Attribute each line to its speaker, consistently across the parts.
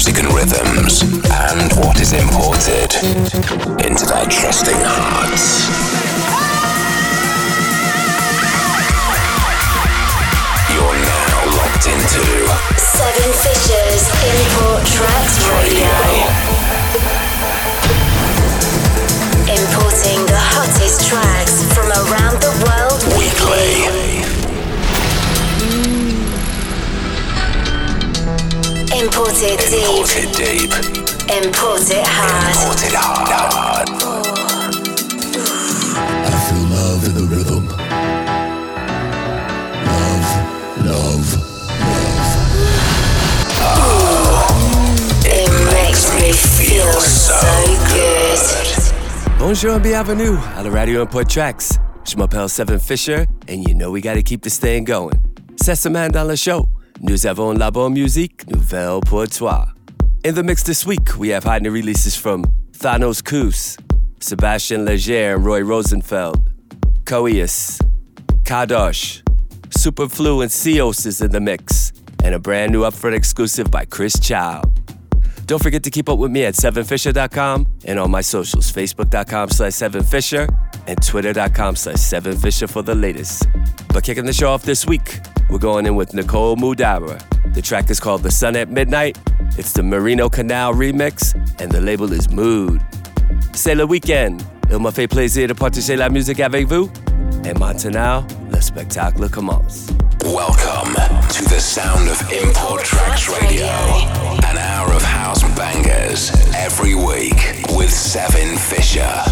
Speaker 1: music and rhythms, and what is imported into their trusting hearts. You're now locked into
Speaker 2: Seven Fishers Import Tracks Radio. Importing the hottest tracks from around the world weekly. Imported deep.
Speaker 1: Imported deep.
Speaker 2: Import it hard.
Speaker 1: Imported hard.
Speaker 3: I feel love in the rhythm. Love, love, love.
Speaker 2: It makes me feel so good.
Speaker 4: Bonjour and bienvenue à la Radio Import Tracks. Je m'appelle Seven Fisher, and you know we gotta keep this thing going. Cette semaine dans le show, nous avons la bonne musique nouvelle pour toi. In the mix this week, we have new releases from Thanos Koos, Sebastian Leger and Roy Rosenfeld, Coeus, Kadosh, Superflu and Seos is in the mix, and a brand new upfront exclusive by Chris Child. Don't forget to keep up with me at 7fisher.com and on my socials, facebook.com slash 7fisher and twitter.com slash 7fisher for the latest. But kicking the show off this week, we're going in with Nicole Moudaber. The track is called The Sun at Midnight. It's the Marino Canal remix, and the label is Mood. C'est le week-end. Il m'a fait plaisir de partager la musique avec vous. Et maintenant, le spectacle commence.
Speaker 1: Welcome to the sound of Import Seven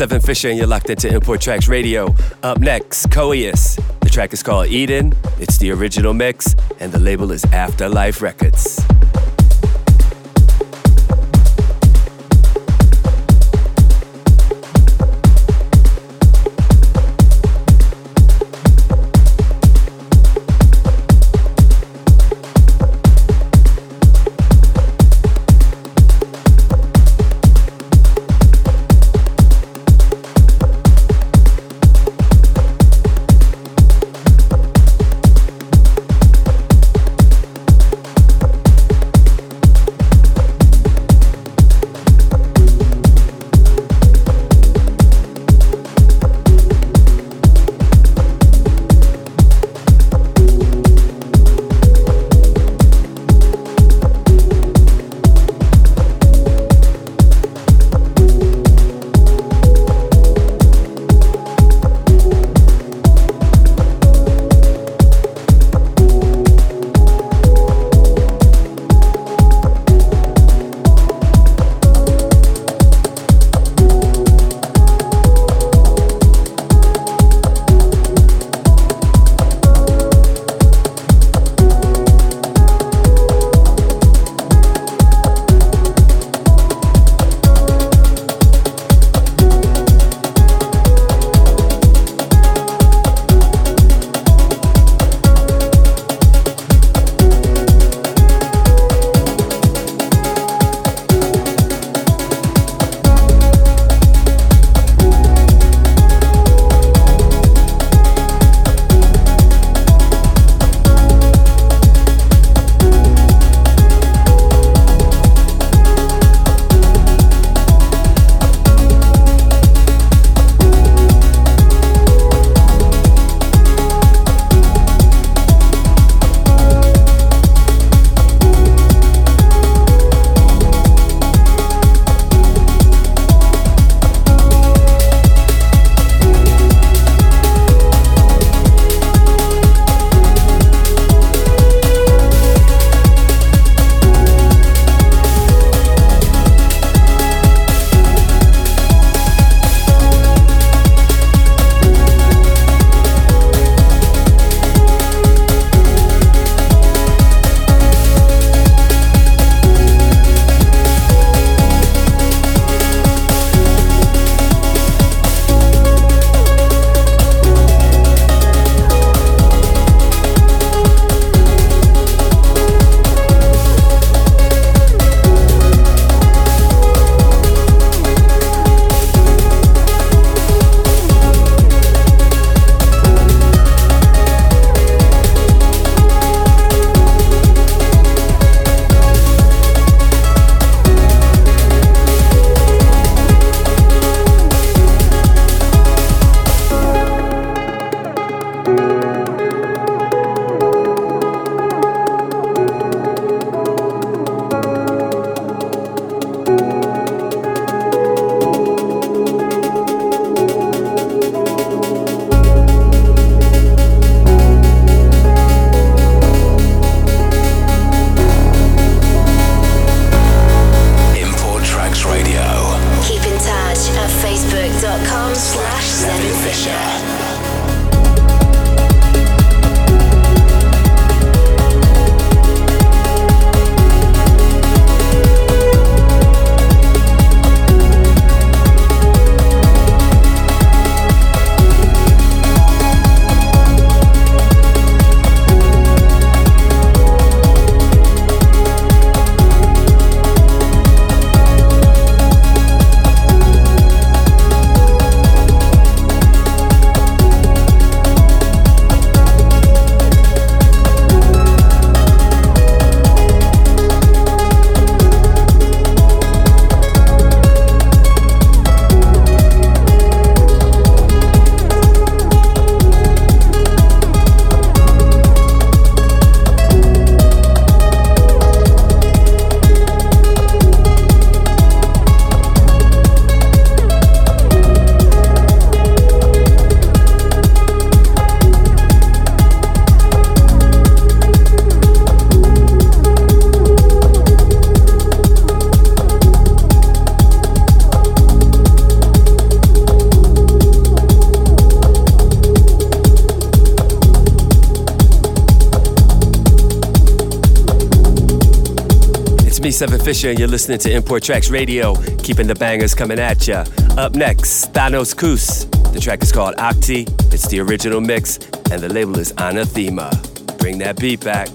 Speaker 4: Seven Fisher, and you're locked into Import Tracks Radio. Up next, Coeus. The track is called Eden. It's the original mix, and the label is Afterlife Records.
Speaker 5: Seven Fisher, and you're listening to Import Tracks Radio, keeping the bangers coming at ya. Up next, Thanos Kus. The track is called Octi. It's the original mix, and the label is Anathema. Bring that beat back.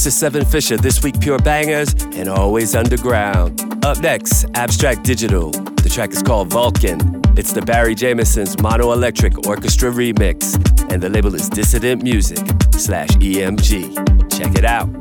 Speaker 4: This is Seven Fisher, this week Pure Bangers and always underground. Up next, Abstract Digital. The track is called Vulcan. It's the Barry Jamieson's Mono Electric Orchestra remix, and the label is Dissident Music slash EMG. Check it out.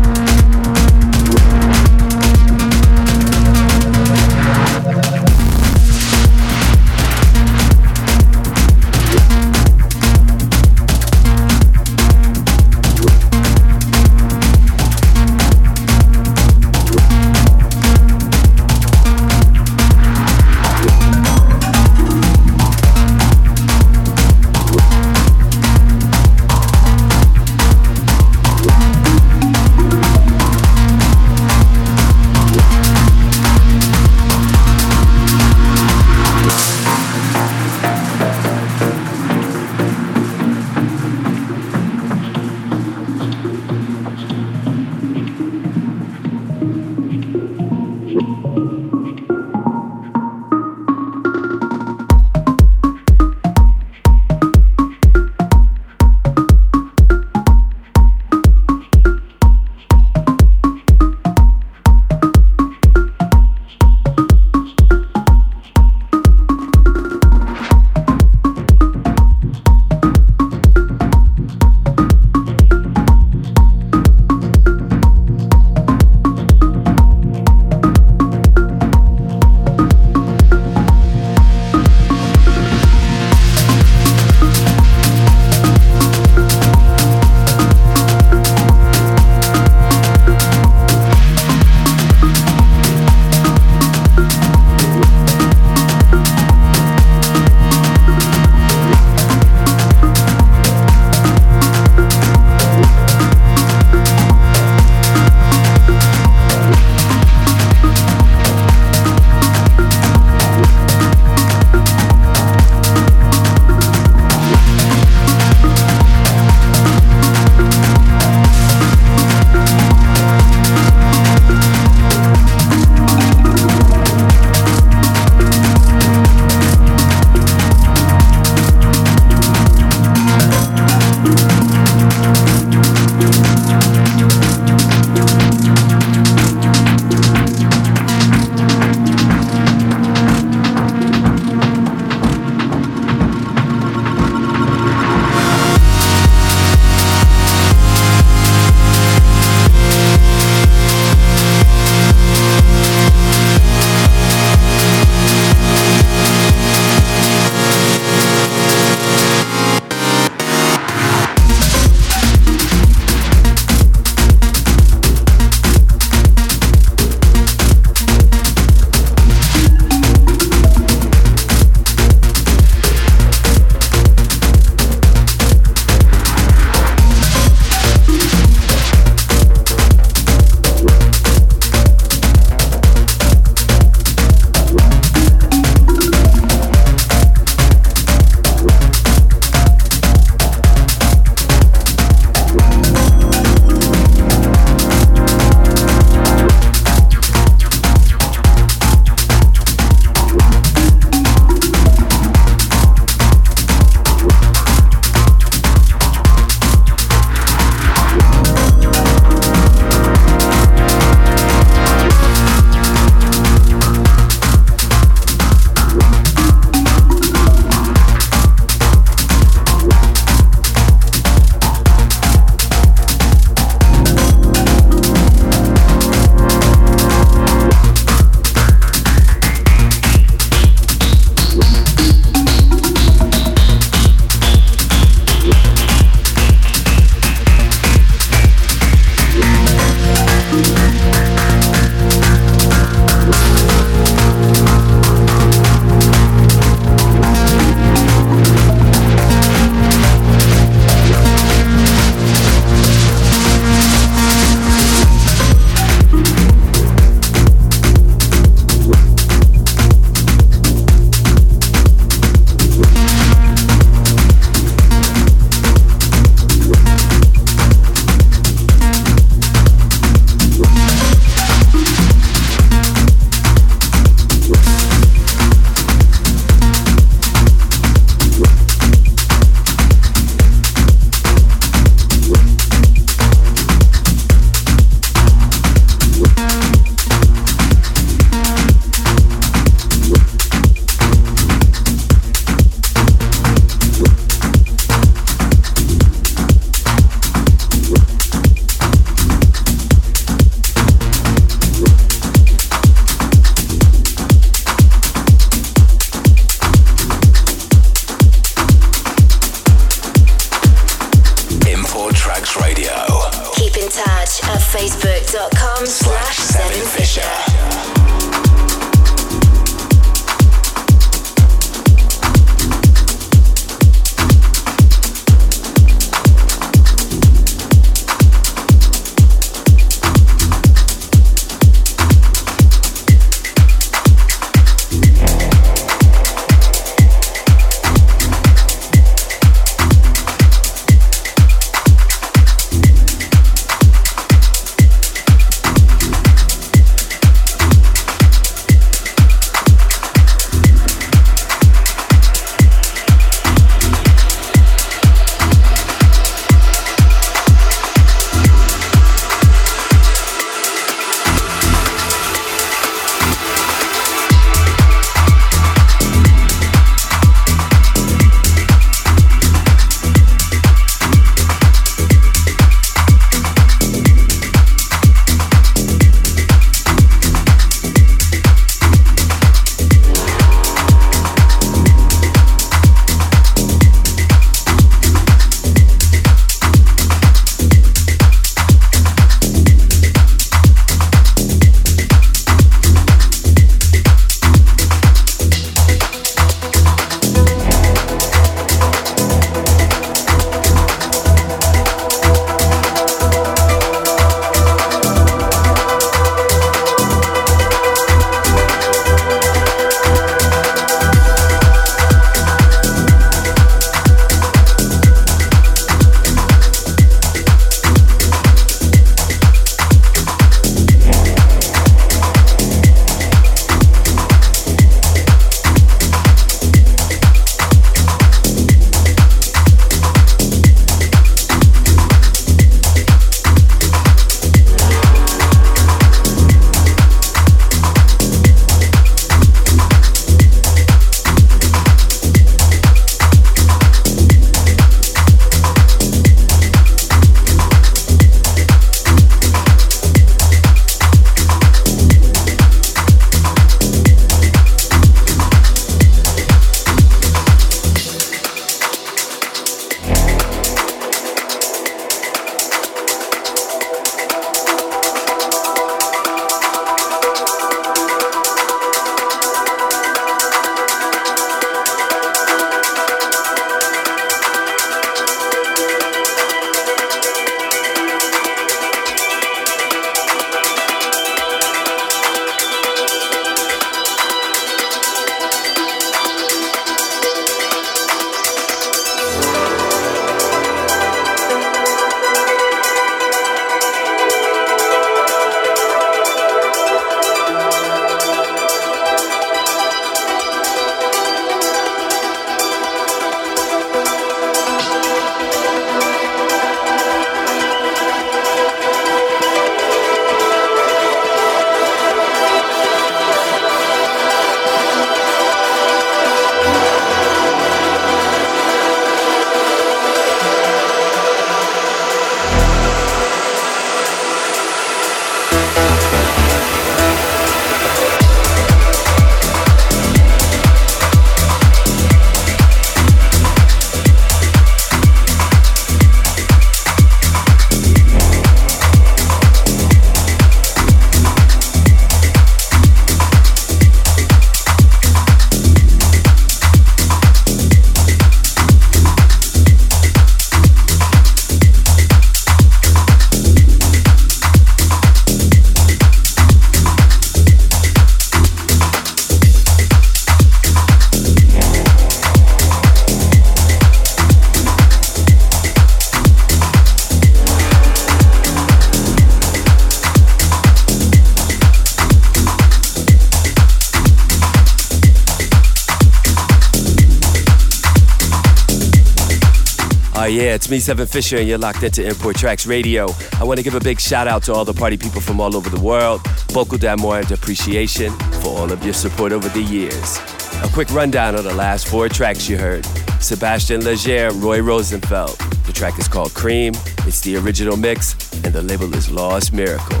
Speaker 4: Yeah, it's me, Seven Fisher, and you're locked into Import Tracks Radio. I want to give a big shout out to all the party people from all over the world. Beaucoup d'amour and appreciation for all of your support over the years. A quick rundown of the last four tracks you heard. Sebastien Leger, Roy Rosenfeld. The track is called Cream. It's the original mix, and the label is Lost Miracle.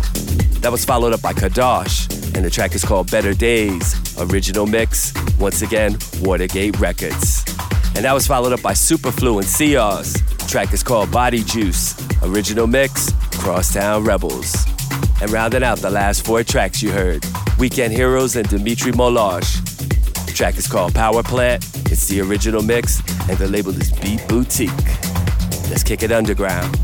Speaker 4: That was followed up by Kadosh, and the track is called Better Days. Original mix, once again, Watergate Records. And that was followed up by Superflu and Sears. Track is called Body Juice. Original mix, Crosstown Rebels. And rounding out the last four tracks you heard, Weekend Heroes and Dmitry Molosh. The track is called Power Plant. It's the original mix, and the label is Beat Boutique. Let's kick it underground.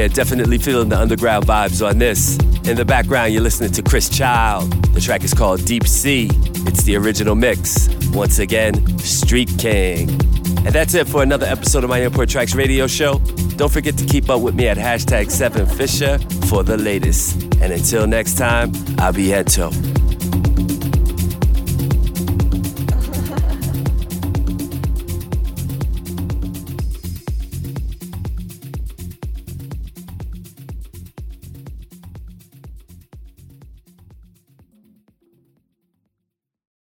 Speaker 4: Yeah, definitely feeling the underground vibes on this. In the background, you're listening to Chris Child. The track is called Deep Sea. It's the original mix. Once again, Street King. And that's it for another episode of my Import Tracks radio show. Don't forget to keep up with me at hashtag 7Fisher for the latest. And until next time, I'll be Heto.